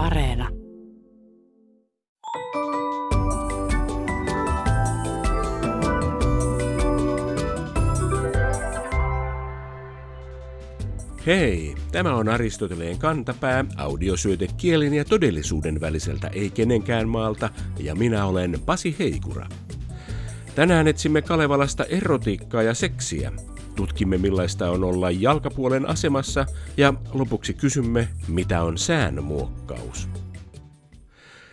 Areena. Hei, tämä on Aristoteleen kantapää, audiosyöte kielen ja todellisuuden väliseltä ei kenenkään maalta, ja minä olen Pasi Heikura. Tänään etsimme Kalevalasta erotiikkaa ja seksiä. Tutkimme millaista on olla jalkapuolen asemassa ja lopuksi kysymme, mitä on säänmuokkaus.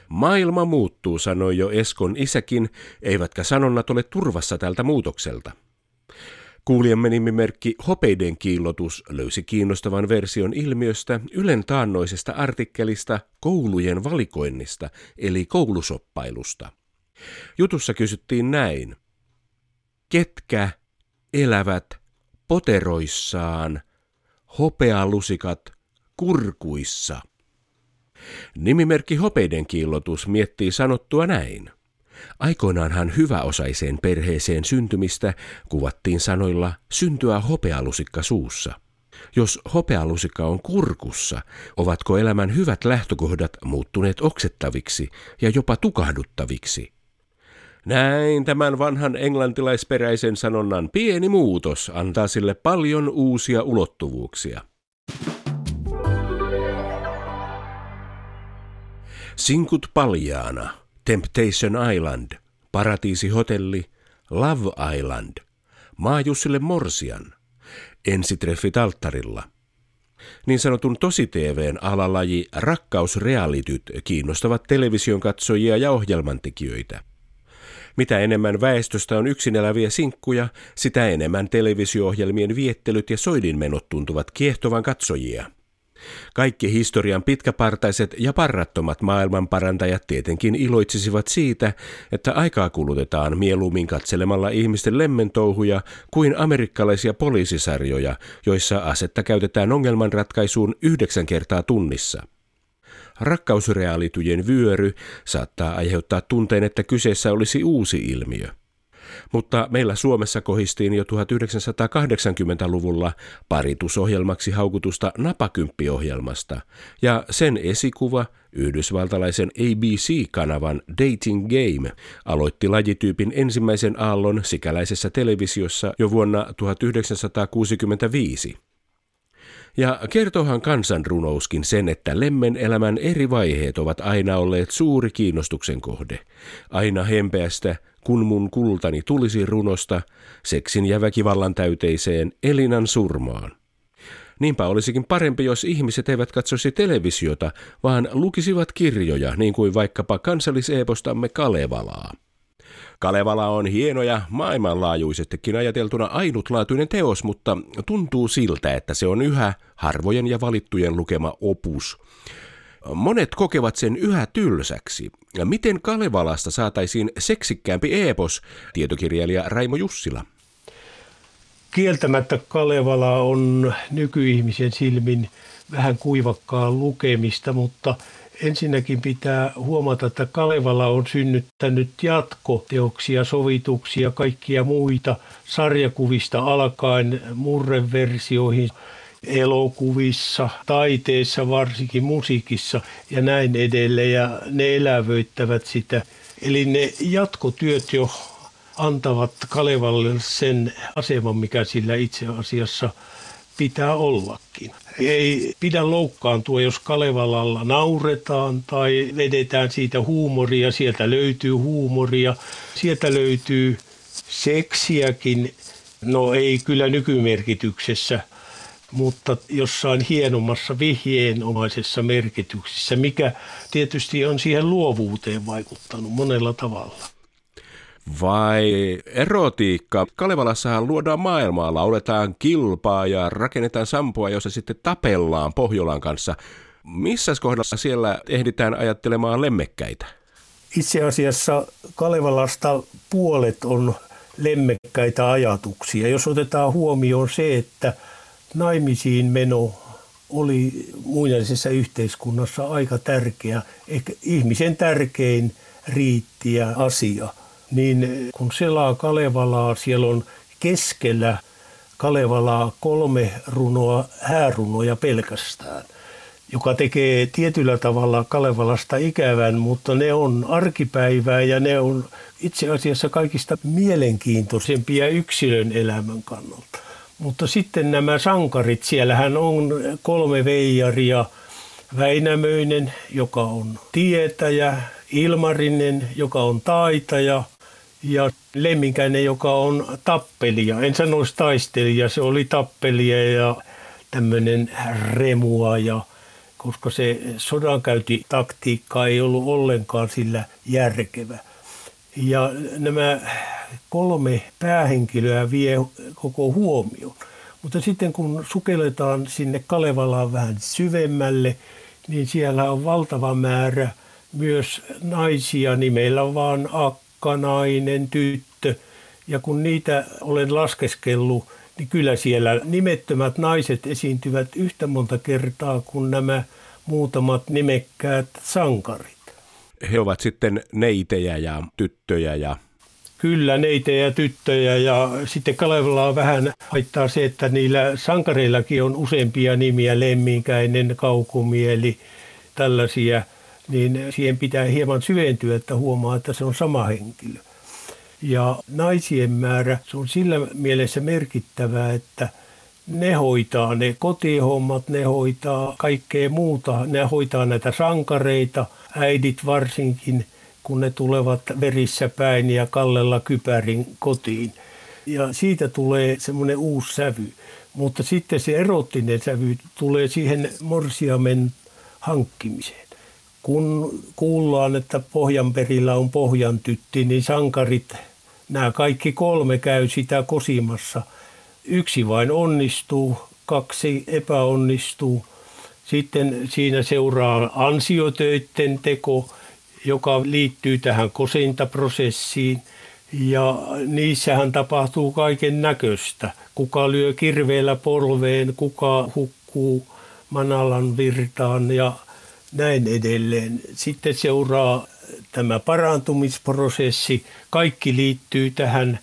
Maailma muuttuu, sanoi jo Eskon isäkin, eivätkä sanonnat ole turvassa tältä muutokselta. Kuulijamme nimimerkki Hopeiden kiillotus löysi kiinnostavan version ilmiöstä Ylen taannoisesta artikkelista koulujen valikoinnista, eli koulusoppailusta. Jutussa kysyttiin näin. Ketkä elävät poteroissaan, hopealusikat kurkuissa? Nimimerkki Hopeiden kiillotus miettii sanottua näin. Aikoinaanhan hyväosaiseen perheeseen syntymistä kuvattiin sanoilla syntyä hopealusikka suussa. Jos hopealusikka on kurkussa, ovatko elämän hyvät lähtökohdat muuttuneet oksettaviksi ja jopa tukahduttaviksi? Näin tämän vanhan englantilaisperäisen sanonnan pieni muutos antaa sille paljon uusia ulottuvuuksia. Sinkut paljaana – Temptation Island, Paratiisihotelli, Love Island, Maajussille Morsian, ensitreffit alttarilla. Niin sanotun tosi-TVn alalaji rakkausrealityt kiinnostavat television katsojia ja ohjelmantekijöitä. Mitä enemmän väestöstä on yksin eläviä sinkkuja, sitä enemmän televisio-ohjelmien viettelyt ja soidinmenot tuntuvat kiehtovan katsojia – kaikki historian pitkäpartaiset ja parrattomat maailmanparantajat tietenkin iloitsisivat siitä, että aikaa kulutetaan mieluummin katselemalla ihmisten lemmentouhuja kuin amerikkalaisia poliisisarjoja, joissa asetta käytetään ongelmanratkaisuun yhdeksän kertaa tunnissa. Rakkausreaalitujen vyöry saattaa aiheuttaa tunteen, että kyseessä olisi uusi ilmiö – mutta meillä Suomessa kohistiin jo 1980-luvulla paritusohjelmaksi haukutusta napakymppiohjelmasta, ja sen esikuva, yhdysvaltalaisen ABC-kanavan Dating Game, aloitti lajityypin ensimmäisen aallon sikäläisessä televisiossa jo vuonna 1965. Ja kertohan kansanrunouskin sen, että lemmen elämän eri vaiheet ovat aina olleet suuri kiinnostuksen kohde. Aina hempeästä, kun mun kultani tulisi runosta, seksin ja väkivallan täyteiseen Elinan surmaan. Niinpä olisikin parempi, jos ihmiset eivät katsoisi televisiota, vaan lukisivat kirjoja, niin kuin vaikkapa kansalliseepostamme Kalevalaa. Kalevala on hieno ja maailmanlaajuisestikin ajateltuna ainutlaatuinen teos, mutta tuntuu siltä, että se on yhä harvojen ja valittujen lukema opus. Monet kokevat sen yhä tylsäksi. Miten Kalevalasta saataisiin seksikkäämpi epos, tietokirjailija Raimo Jussila? Kieltämättä Kalevala on nykyihmisen silmin vähän kuivakkaa lukemista, mutta ensinnäkin pitää huomata, että Kalevala on synnyttänyt jatkoteoksia, sovituksia, kaikkia muita sarjakuvista alkaen murreversioihin – elokuvissa, taiteessa, varsinkin musiikissa ja näin edelleen. Ja ne elävöittävät sitä. Eli ne jatkotyöt jo antavat Kalevalle sen aseman, mikä sillä itse asiassa pitää ollakin. Ei pidä loukkaantua, jos Kalevalalla nauretaan tai vedetään siitä huumoria. Sieltä löytyy huumoria, sieltä löytyy seksiäkin. No ei kyllä nykymerkityksessä – mutta jossain hienommassa vihjeenomaisessa merkityksessä, mikä tietysti on siihen luovuuteen vaikuttanut monella tavalla. Vai erotiikka? Kalevalassahan luodaan maailmaa, lauletaan kilpaa ja rakennetaan sampoa, jossa sitten tapellaan Pohjolan kanssa. Missä kohdassa siellä ehditään ajattelemaan lemmekkäitä? Itse asiassa Kalevalasta puolet on lemmekkäitä ajatuksia. Jos otetaan huomioon se, että – naimisiin meno oli muinaisessa yhteiskunnassa aika tärkeä, ehkä ihmisen tärkein riittiä asia. Niin kun selaa Kalevalaa, siellä on keskellä Kalevalaa kolme runoa, häärunoja pelkästään. joka tekee tietyllä tavalla Kalevalasta ikävän, mutta ne on arkipäivää ja ne on itse asiassa kaikista mielenkiintoisempia yksilön elämän kannalta. Mutta sitten nämä sankarit, siellähän on kolme veijaria, Väinämöinen, joka on tietäjä, Ilmarinen, joka on taitaja ja Lemminkäinen, joka on tappelija. En sanoisi taistelija, se oli tappelija ja tämmöinen remuaja, koska se sodankäyntitaktiikka ei ollut ollenkaan sillä järkevä. Ja nämä kolme päähenkilöä vie koko huomioon. Mutta sitten kun sukelletaan sinne Kalevalaan vähän syvemmälle, niin siellä on valtava määrä myös naisia, niin meillä on vaan nainen, tyttö. Ja kun niitä olen laskeskellut, niin kyllä siellä nimettömät naiset esiintyvät yhtä monta kertaa kuin nämä muutamat nimekkäät sankarit. He ovat sitten neitejä ja tyttöjä ja Kyllä, neitä ja tyttöjä ja sitten Kalevalaa vähän haittaa se, että niillä sankareillakin on useampia nimiä, Lemminkäinen, Kaukumieli, tällaisia, niin siihen pitää hieman syventyä, että huomaa, että se on sama henkilö. Ja naisien määrä, se on sillä mielessä merkittävää, että ne hoitaa ne kotihommat, ne hoitaa kaikkea muuta, ne hoitaa näitä sankareita, äidit varsinkin – kun ne tulevat verissä päin ja kallella kypärin kotiin. Ja siitä tulee semmoinen uusi sävy. Mutta sitten se erottinen sävy tulee siihen morsiamen hankkimiseen. Kun kuullaan, että Pohjanperillä on pohjantytti, niin sankarit, nämä kaikki kolme käy sitä kosimassa. Yksi vain onnistuu, kaksi epäonnistuu. Sitten siinä seuraa ansiotöiden teko – joka liittyy tähän kosintaprosessiin. Ja niissähän tapahtuu kaiken näköistä. Kuka lyö kirveellä polveen, kuka hukkuu manalan virtaan ja näin edelleen. Sitten seuraa tämä parantumisprosessi. Kaikki liittyy tähän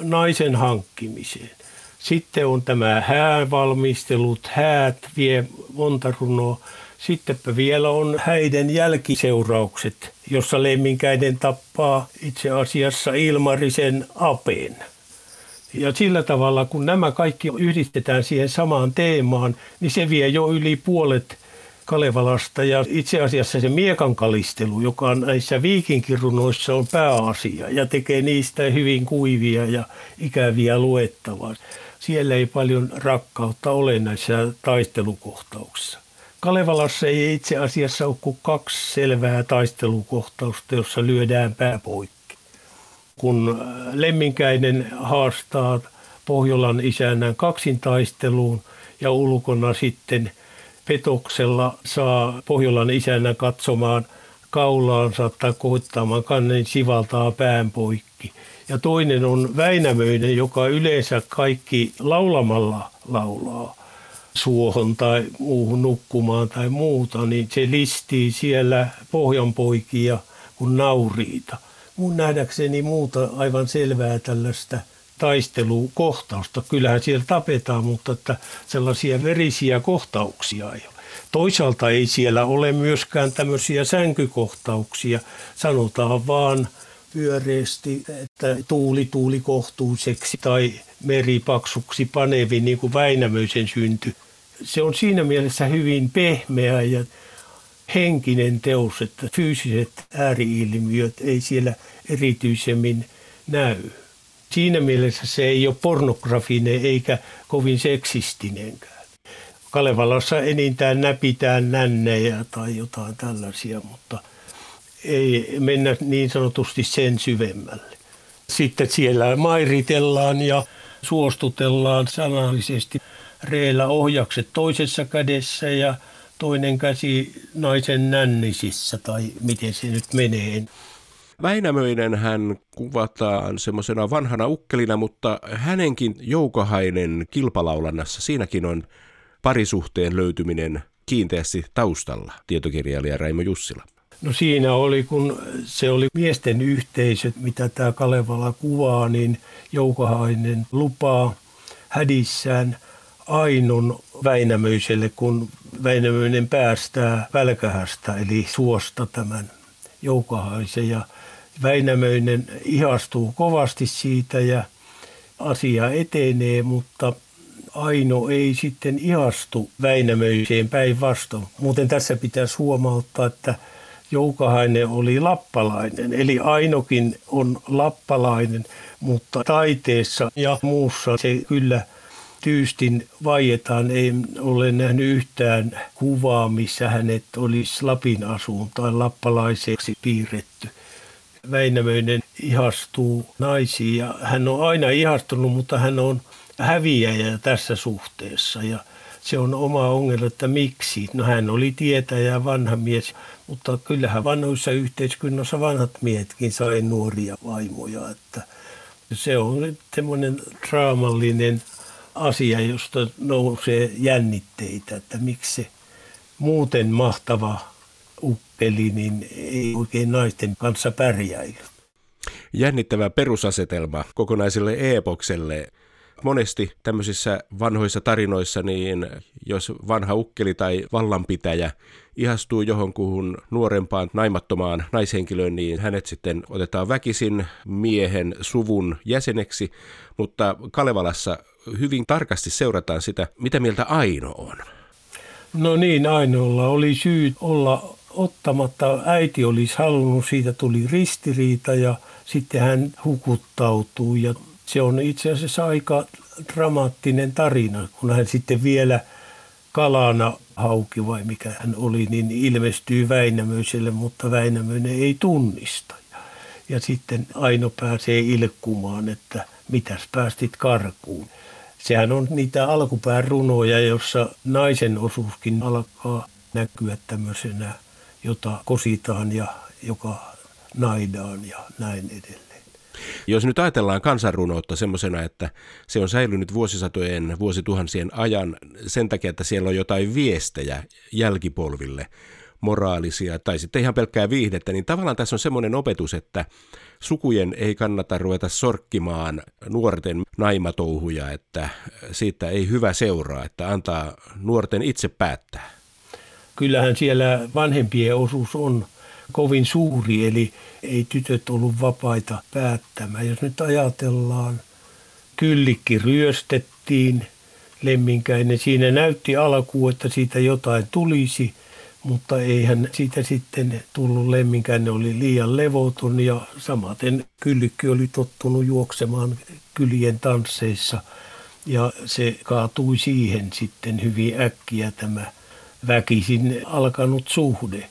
naisen hankkimiseen. Sitten on tämä häävalmistelut, häät vie monta runoa. Sittenpä vielä on häiden jälkiseuraukset, jossa lemminkäinen tappaa itse asiassa Ilmarisen apeen. Ja sillä tavalla, kun nämä kaikki yhdistetään siihen samaan teemaan, niin se vie jo yli puolet Kalevalasta. Ja itse asiassa se miekankalistelu, joka on näissä viikinkirunoissa on pääasia ja tekee niistä hyvin kuivia ja ikäviä luettavaa. Siellä ei paljon rakkautta ole näissä taistelukohtauksissa. Kalevalassa ei itse asiassa ole kuin kaksi selvää taistelukohtausta, jossa lyödään pää poikki. Kun äh, Lemminkäinen haastaa Pohjolan isännän kaksintaisteluun ja ulkona sitten petoksella saa Pohjolan isännän katsomaan kaulaansa tai koittamaan kannen sivaltaa pään poikki. Ja toinen on Väinämöinen, joka yleensä kaikki laulamalla laulaa suohon tai muuhun nukkumaan tai muuta, niin se listii siellä pohjanpoikia kuin nauriita. Mun nähdäkseni muuta aivan selvää tällaista taistelukohtausta. Kyllähän siellä tapetaan, mutta että sellaisia verisiä kohtauksia ei ole. Toisaalta ei siellä ole myöskään tämmöisiä sänkykohtauksia. Sanotaan vaan pyöreästi, että tuuli tuuli kohtuuseksi tai meri paksuksi panevi, niin kuin Väinämöisen synty se on siinä mielessä hyvin pehmeä ja henkinen teos, että fyysiset ääriilmiöt ei siellä erityisemmin näy. Siinä mielessä se ei ole pornografinen eikä kovin seksistinenkään. Kalevalassa enintään näpitään nännejä tai jotain tällaisia, mutta ei mennä niin sanotusti sen syvemmälle. Sitten siellä mairitellaan ja suostutellaan sanallisesti reellä ohjakset toisessa kädessä ja toinen käsi naisen nännisissä tai miten se nyt menee. Väinämöinen hän kuvataan semmoisena vanhana ukkelina, mutta hänenkin joukahainen kilpalaulannassa, siinäkin on parisuhteen löytyminen kiinteästi taustalla, tietokirjailija Raimo Jussila. No siinä oli, kun se oli miesten yhteisöt, mitä tämä Kalevala kuvaa, niin joukahainen lupaa hädissään Ainon Väinämöiselle, kun Väinämöinen päästää Pälkähästä, eli suosta tämän Joukahaisen. Ja Väinämöinen ihastuu kovasti siitä ja asia etenee, mutta Aino ei sitten ihastu Väinämöiseen päinvastoin. Muuten tässä pitäisi huomauttaa, että Joukahainen oli lappalainen, eli Ainokin on lappalainen, mutta taiteessa ja muussa se kyllä tyystin vaietaan. Ei ole nähnyt yhtään kuvaa, missä hänet olisi Lapin asuun tai lappalaiseksi piirretty. Väinämöinen ihastuu naisiin ja hän on aina ihastunut, mutta hän on häviäjä tässä suhteessa ja se on oma ongelma, että miksi. No hän oli tietäjä vanha mies, mutta kyllähän vanhoissa yhteiskunnassa vanhat miehetkin sai nuoria vaimoja. Että se on semmoinen draamallinen asia, josta nousee jännitteitä, että miksi se muuten mahtava uppeli niin ei oikein naisten kanssa pärjäile. Jännittävä perusasetelma kokonaiselle epokselle. Monesti tämmöisissä vanhoissa tarinoissa, niin jos vanha ukkeli tai vallanpitäjä ihastuu johonkuhun nuorempaan naimattomaan naishenkilöön, niin hänet sitten otetaan väkisin miehen suvun jäseneksi, mutta Kalevalassa hyvin tarkasti seurataan sitä, mitä mieltä Aino on. No niin, Ainolla oli syy olla ottamatta. Äiti olisi halunnut, siitä tuli ristiriita ja sitten hän hukuttautuu ja se on itse asiassa aika dramaattinen tarina, kun hän sitten vielä kalana hauki vai mikä hän oli, niin ilmestyy Väinämöiselle, mutta Väinämöinen ei tunnista. Ja sitten Aino pääsee ilkkumaan, että mitäs päästit karkuun. Sehän on niitä alkupään runoja, jossa naisen osuuskin alkaa näkyä tämmöisenä, jota kositaan ja joka naidaan ja näin edelleen. Jos nyt ajatellaan kansanrunoutta semmoisena, että se on säilynyt vuosisatojen, vuosituhansien ajan sen takia, että siellä on jotain viestejä jälkipolville, moraalisia tai sitten ihan pelkkää viihdettä, niin tavallaan tässä on semmoinen opetus, että sukujen ei kannata ruveta sorkkimaan nuorten naimatouhuja, että siitä ei hyvä seuraa, että antaa nuorten itse päättää. Kyllähän siellä vanhempien osuus on kovin suuri, eli ei tytöt ollut vapaita päättämään. Jos nyt ajatellaan, kyllikki ryöstettiin, lemminkäinen. Siinä näytti alkuun, että siitä jotain tulisi – mutta eihän siitä sitten tullut lemminkään, ne oli liian levoton ja samaten kyllikki oli tottunut juoksemaan kylien tansseissa ja se kaatui siihen sitten hyvin äkkiä tämä väkisin alkanut suhde.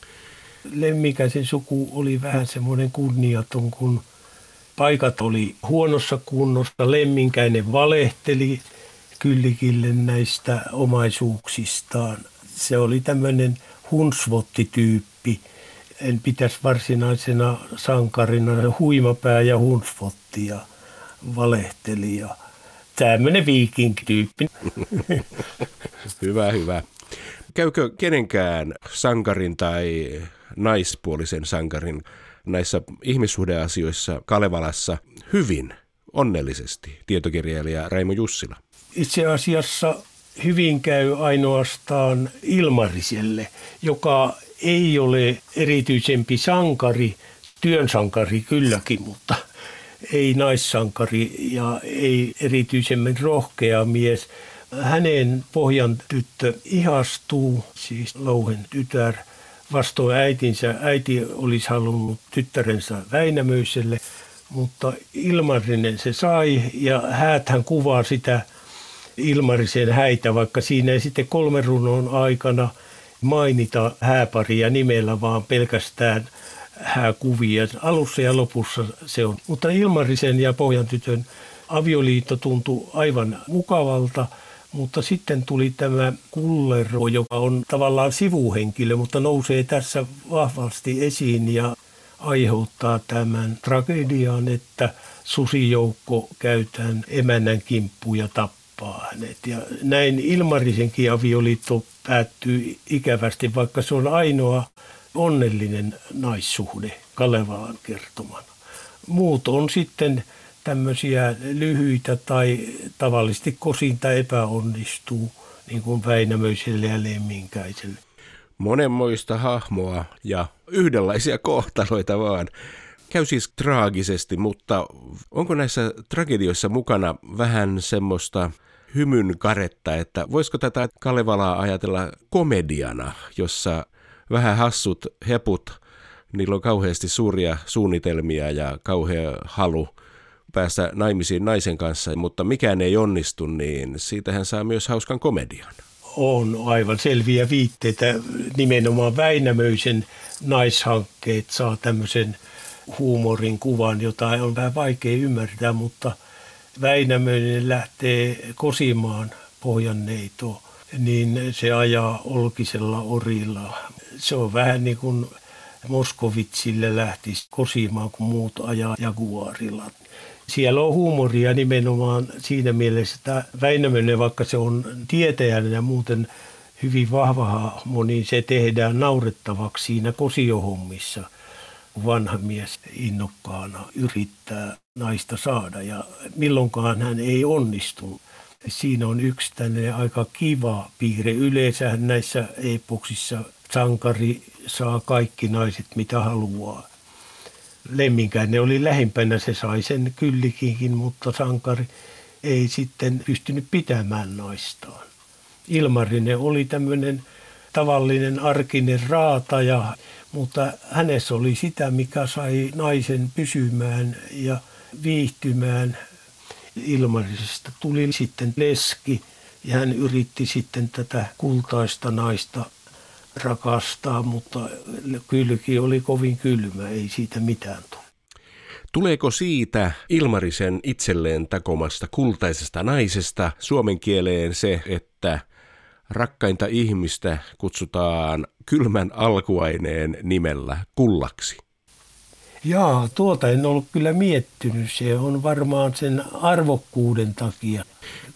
Lemmikäisen suku oli vähän semmoinen kunniaton, kun paikat oli huonossa kunnossa. Lemminkäinen valehteli kyllikille näistä omaisuuksistaan. Se oli tämmöinen hunsvottityyppi. En pitäisi varsinaisena sankarina huimapää ja hunsvotti ja valehteli ja tämmöinen viikinkityyppi. hyvä, hyvä. Käykö kenenkään sankarin tai naispuolisen sankarin näissä ihmissuhdeasioissa Kalevalassa hyvin, onnellisesti, tietokirjailija Raimo Jussila? Itse asiassa hyvin käy ainoastaan Ilmariselle, joka ei ole erityisempi sankari, työnsankari kylläkin, mutta ei naissankari ja ei erityisemmin rohkea mies. Hänen pohjan tyttö ihastuu, siis Louhen tytär, vastoin äitinsä. Äiti olisi halunnut tyttärensä Väinämöiselle, mutta Ilmarinen se sai ja hän kuvaa sitä – Ilmarisen häitä, vaikka siinä ei sitten kolmen runon aikana mainita hääparia nimellä, vaan pelkästään hääkuvia. Alussa ja lopussa se on. Mutta Ilmarisen ja Pohjantytön avioliitto tuntui aivan mukavalta, mutta sitten tuli tämä Kullero, joka on tavallaan sivuhenkilö, mutta nousee tässä vahvasti esiin ja aiheuttaa tämän tragedian, että susijoukko käytään emännän kimppuun ja tappaa hänet. Ja näin Ilmarisenkin avioliitto päättyy ikävästi, vaikka se on ainoa onnellinen naissuhde Kalevalan kertomana. Muut on sitten tämmöisiä lyhyitä tai tavallisesti kosinta epäonnistuu niin kuin Väinämöiselle ja Lemminkäiselle. Monenmoista hahmoa ja yhdenlaisia kohtaloita vaan. Käy siis traagisesti, mutta onko näissä tragedioissa mukana vähän semmoista hymyn karetta, että voisiko tätä Kalevalaa ajatella komediana, jossa vähän hassut heput, niillä on kauheasti suuria suunnitelmia ja kauhea halu päästä naimisiin naisen kanssa, mutta mikään ei onnistu, niin siitähän saa myös hauskan komedian. On aivan selviä viitteitä. Nimenomaan Väinämöisen naishankkeet saa tämmöisen huumorin kuvan, jota on vähän vaikea ymmärtää, mutta Väinämöinen lähtee kosimaan pohjanneitoon, niin se ajaa olkisella orilla. Se on vähän niin kuin Moskovitsille lähtisi kosimaan, kun muut ajaa jaguarilla. Siellä on huumoria nimenomaan siinä mielessä, että Väinämöinen, vaikka se on tietäjänä ja muuten hyvin vahva hahmo, niin se tehdään naurettavaksi siinä kosiohommissa – vanha mies innokkaana yrittää naista saada ja milloinkaan hän ei onnistu. Siinä on yksi tänne aika kiva piirre. Yleensä näissä epoksissa sankari saa kaikki naiset mitä haluaa. Lemminkäinen oli lähimpänä, se sai sen kyllikinkin, mutta sankari ei sitten pystynyt pitämään naistaan. Ilmarinen oli tämmöinen tavallinen arkinen raata ja mutta hänessä oli sitä, mikä sai naisen pysymään ja viihtymään. Ilmarisesta tuli sitten leski ja hän yritti sitten tätä kultaista naista rakastaa, mutta kylki oli kovin kylmä, ei siitä mitään tullut. Tuleeko siitä Ilmarisen itselleen takomasta kultaisesta naisesta suomen kieleen se, että rakkainta ihmistä kutsutaan kylmän alkuaineen nimellä kullaksi? Jaa, tuota en ollut kyllä miettinyt. Se on varmaan sen arvokkuuden takia.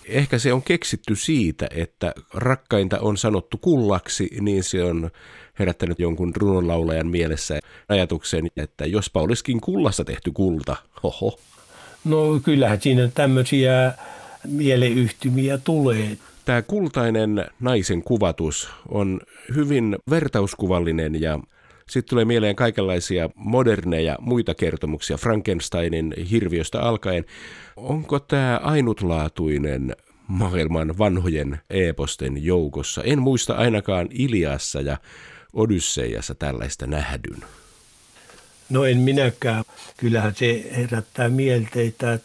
Ehkä se on keksitty siitä, että rakkainta on sanottu kullaksi, niin se on herättänyt jonkun runonlaulajan mielessä ajatuksen, että jospa olisikin kullassa tehty kulta. Hoho. No kyllähän siinä tämmöisiä mieleyhtymiä tulee tämä kultainen naisen kuvatus on hyvin vertauskuvallinen ja sitten tulee mieleen kaikenlaisia moderneja muita kertomuksia Frankensteinin hirviöstä alkaen. Onko tämä ainutlaatuinen maailman vanhojen eeposten joukossa? En muista ainakaan Iliassa ja Odysseiassa tällaista nähdyn. No en minäkään. Kyllähän se herättää mielteitä.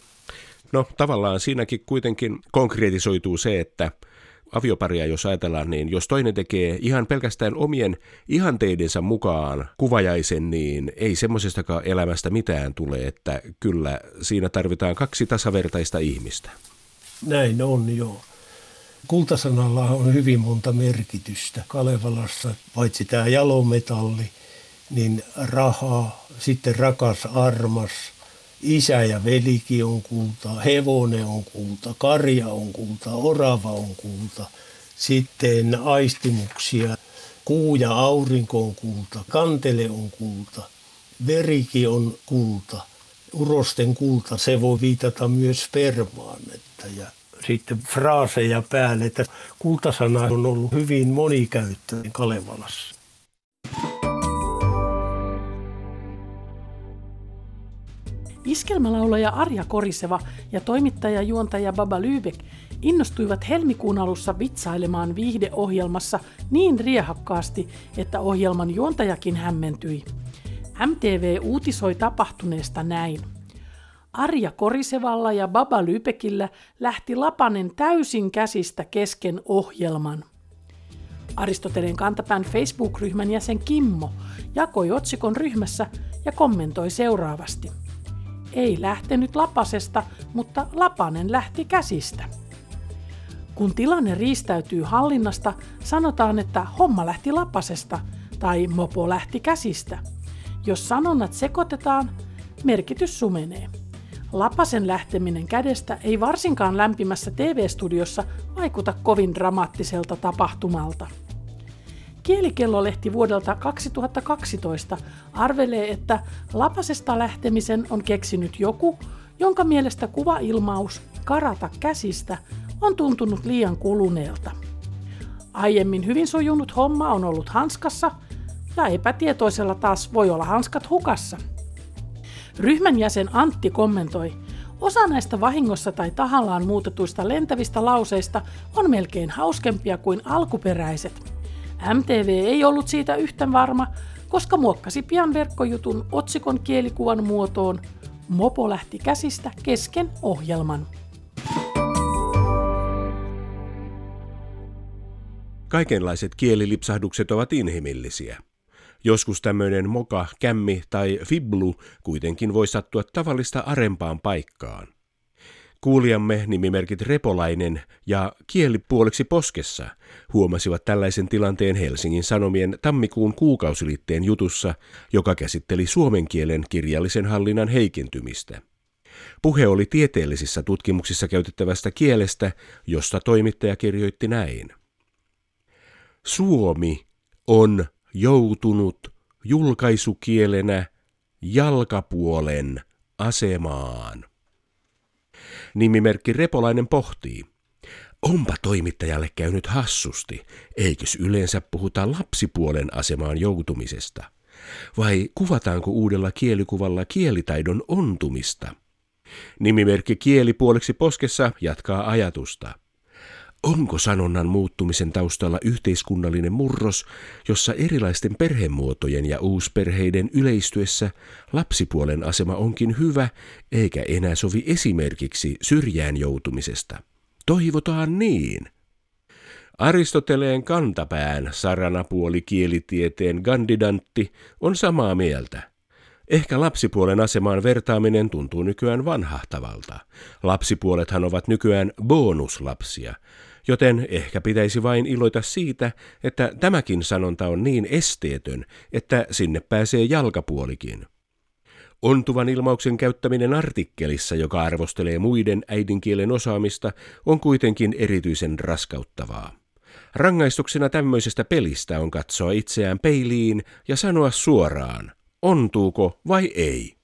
No tavallaan siinäkin kuitenkin konkretisoituu se, että avioparia jos ajatellaan, niin jos toinen tekee ihan pelkästään omien ihanteidensa mukaan kuvajaisen, niin ei semmoisestakaan elämästä mitään tule, että kyllä siinä tarvitaan kaksi tasavertaista ihmistä. Näin on, joo. Kultasanalla on hyvin monta merkitystä. Kalevalassa, paitsi tämä jalometalli, niin rahaa, sitten rakas, armas – isä ja velikin on kulta, hevonen on kulta, karja on kulta, orava on kulta. Sitten aistimuksia, kuu ja aurinko on kulta, kantele on kulta, verikin on kulta, urosten kulta, se voi viitata myös spermaan. Että ja sitten fraaseja päälle, että kultasana on ollut hyvin monikäyttöinen Kalevalassa. Iskelmälaulaja Arja Koriseva ja toimittaja juontaja Baba Lübeck innostuivat helmikuun alussa vitsailemaan viihdeohjelmassa niin riehakkaasti, että ohjelman juontajakin hämmentyi. MTV uutisoi tapahtuneesta näin. Arja Korisevalla ja Baba Lübeckillä lähti Lapanen täysin käsistä kesken ohjelman. Aristoteleen kantapään Facebook-ryhmän jäsen Kimmo jakoi otsikon ryhmässä ja kommentoi seuraavasti – ei lähtenyt lapasesta, mutta lapanen lähti käsistä. Kun tilanne riistäytyy hallinnasta, sanotaan, että homma lähti lapasesta tai mopo lähti käsistä. Jos sanonnat sekoitetaan, merkitys sumenee. Lapasen lähteminen kädestä ei varsinkaan lämpimässä TV-studiossa vaikuta kovin dramaattiselta tapahtumalta. Kielikellolehti vuodelta 2012 arvelee, että lapasesta lähtemisen on keksinyt joku, jonka mielestä kuvailmaus karata käsistä on tuntunut liian kuluneelta. Aiemmin hyvin sujunut homma on ollut hanskassa ja epätietoisella taas voi olla hanskat hukassa. Ryhmän jäsen Antti kommentoi, Osa näistä vahingossa tai tahallaan muutetuista lentävistä lauseista on melkein hauskempia kuin alkuperäiset. MTV ei ollut siitä yhtä varma, koska muokkasi pian verkkojutun otsikon kielikuvan muotoon Mopo lähti käsistä kesken ohjelman. Kaikenlaiset kielilipsahdukset ovat inhimillisiä. Joskus tämmöinen moka, kämmi tai fiblu kuitenkin voi sattua tavallista arempaan paikkaan. Kuulijamme nimimerkit Repolainen ja Kielipuoleksi poskessa huomasivat tällaisen tilanteen Helsingin Sanomien tammikuun kuukausilitteen jutussa, joka käsitteli suomen kielen kirjallisen hallinnan heikentymistä. Puhe oli tieteellisissä tutkimuksissa käytettävästä kielestä, josta toimittaja kirjoitti näin. Suomi on joutunut julkaisukielenä jalkapuolen asemaan. Nimimerkki Repolainen pohtii. Onpa toimittajalle käynyt hassusti, eikös yleensä puhuta lapsipuolen asemaan joutumisesta? Vai kuvataanko uudella kielikuvalla kielitaidon ontumista? Nimimerkki kielipuoleksi poskessa jatkaa ajatusta – Onko sanonnan muuttumisen taustalla yhteiskunnallinen murros, jossa erilaisten perhemuotojen ja uusperheiden yleistyessä lapsipuolen asema onkin hyvä, eikä enää sovi esimerkiksi syrjään joutumisesta? Toivotaan niin. Aristoteleen kantapään saranapuoli kielitieteen gandidantti on samaa mieltä. Ehkä lapsipuolen asemaan vertaaminen tuntuu nykyään vanhahtavalta. Lapsipuolethan ovat nykyään bonuslapsia, joten ehkä pitäisi vain iloita siitä, että tämäkin sanonta on niin esteetön, että sinne pääsee jalkapuolikin. Ontuvan ilmauksen käyttäminen artikkelissa, joka arvostelee muiden äidinkielen osaamista, on kuitenkin erityisen raskauttavaa. Rangaistuksena tämmöisestä pelistä on katsoa itseään peiliin ja sanoa suoraan, ontuuko vai ei.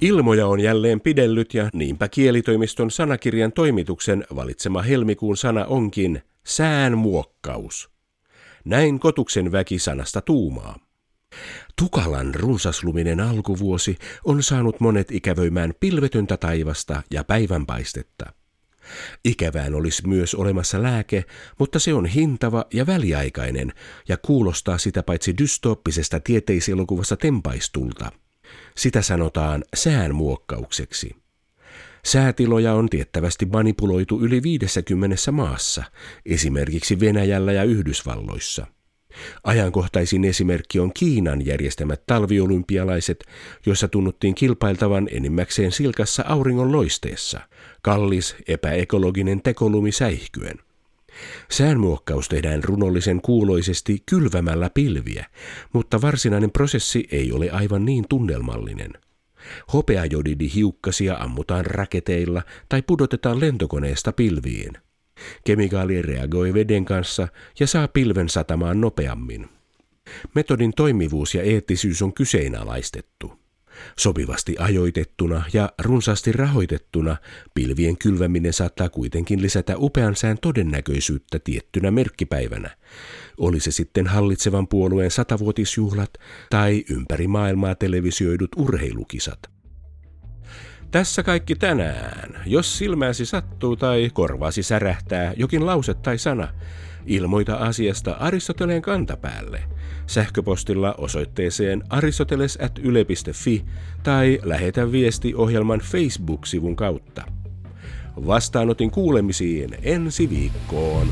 Ilmoja on jälleen pidellyt ja niinpä kielitoimiston sanakirjan toimituksen valitsema helmikuun sana onkin säänmuokkaus. Näin kotuksen väki sanasta tuumaa. Tukalan runsasluminen alkuvuosi on saanut monet ikävöimään pilvetöntä taivasta ja päivänpaistetta. Ikävään olisi myös olemassa lääke, mutta se on hintava ja väliaikainen ja kuulostaa sitä paitsi dystooppisesta tieteiselokuvassa tempaistulta – sitä sanotaan säänmuokkaukseksi. Säätiloja on tiettävästi manipuloitu yli 50 maassa, esimerkiksi Venäjällä ja Yhdysvalloissa. Ajankohtaisin esimerkki on Kiinan järjestämät talviolympialaiset, joissa tunnuttiin kilpailtavan enimmäkseen silkassa auringon loisteessa, kallis epäekologinen tekolumi säihkyen. Säänmuokkaus tehdään runollisen kuuloisesti kylvämällä pilviä, mutta varsinainen prosessi ei ole aivan niin tunnelmallinen. Hopeajodidi hiukkasia ammutaan raketeilla tai pudotetaan lentokoneesta pilviin. Kemikaali reagoi veden kanssa ja saa pilven satamaan nopeammin. Metodin toimivuus ja eettisyys on kyseenalaistettu. Sopivasti ajoitettuna ja runsaasti rahoitettuna pilvien kylväminen saattaa kuitenkin lisätä upean sään todennäköisyyttä tiettynä merkkipäivänä. Oli se sitten hallitsevan puolueen satavuotisjuhlat tai ympäri maailmaa televisioidut urheilukisat. Tässä kaikki tänään. Jos silmäsi sattuu tai korvaasi särähtää jokin lause tai sana, ilmoita asiasta Aristoteleen kantapäälle – sähköpostilla osoitteeseen aristoteles.yle.fi tai lähetä viesti ohjelman Facebook-sivun kautta. Vastaanotin kuulemisiin ensi viikkoon.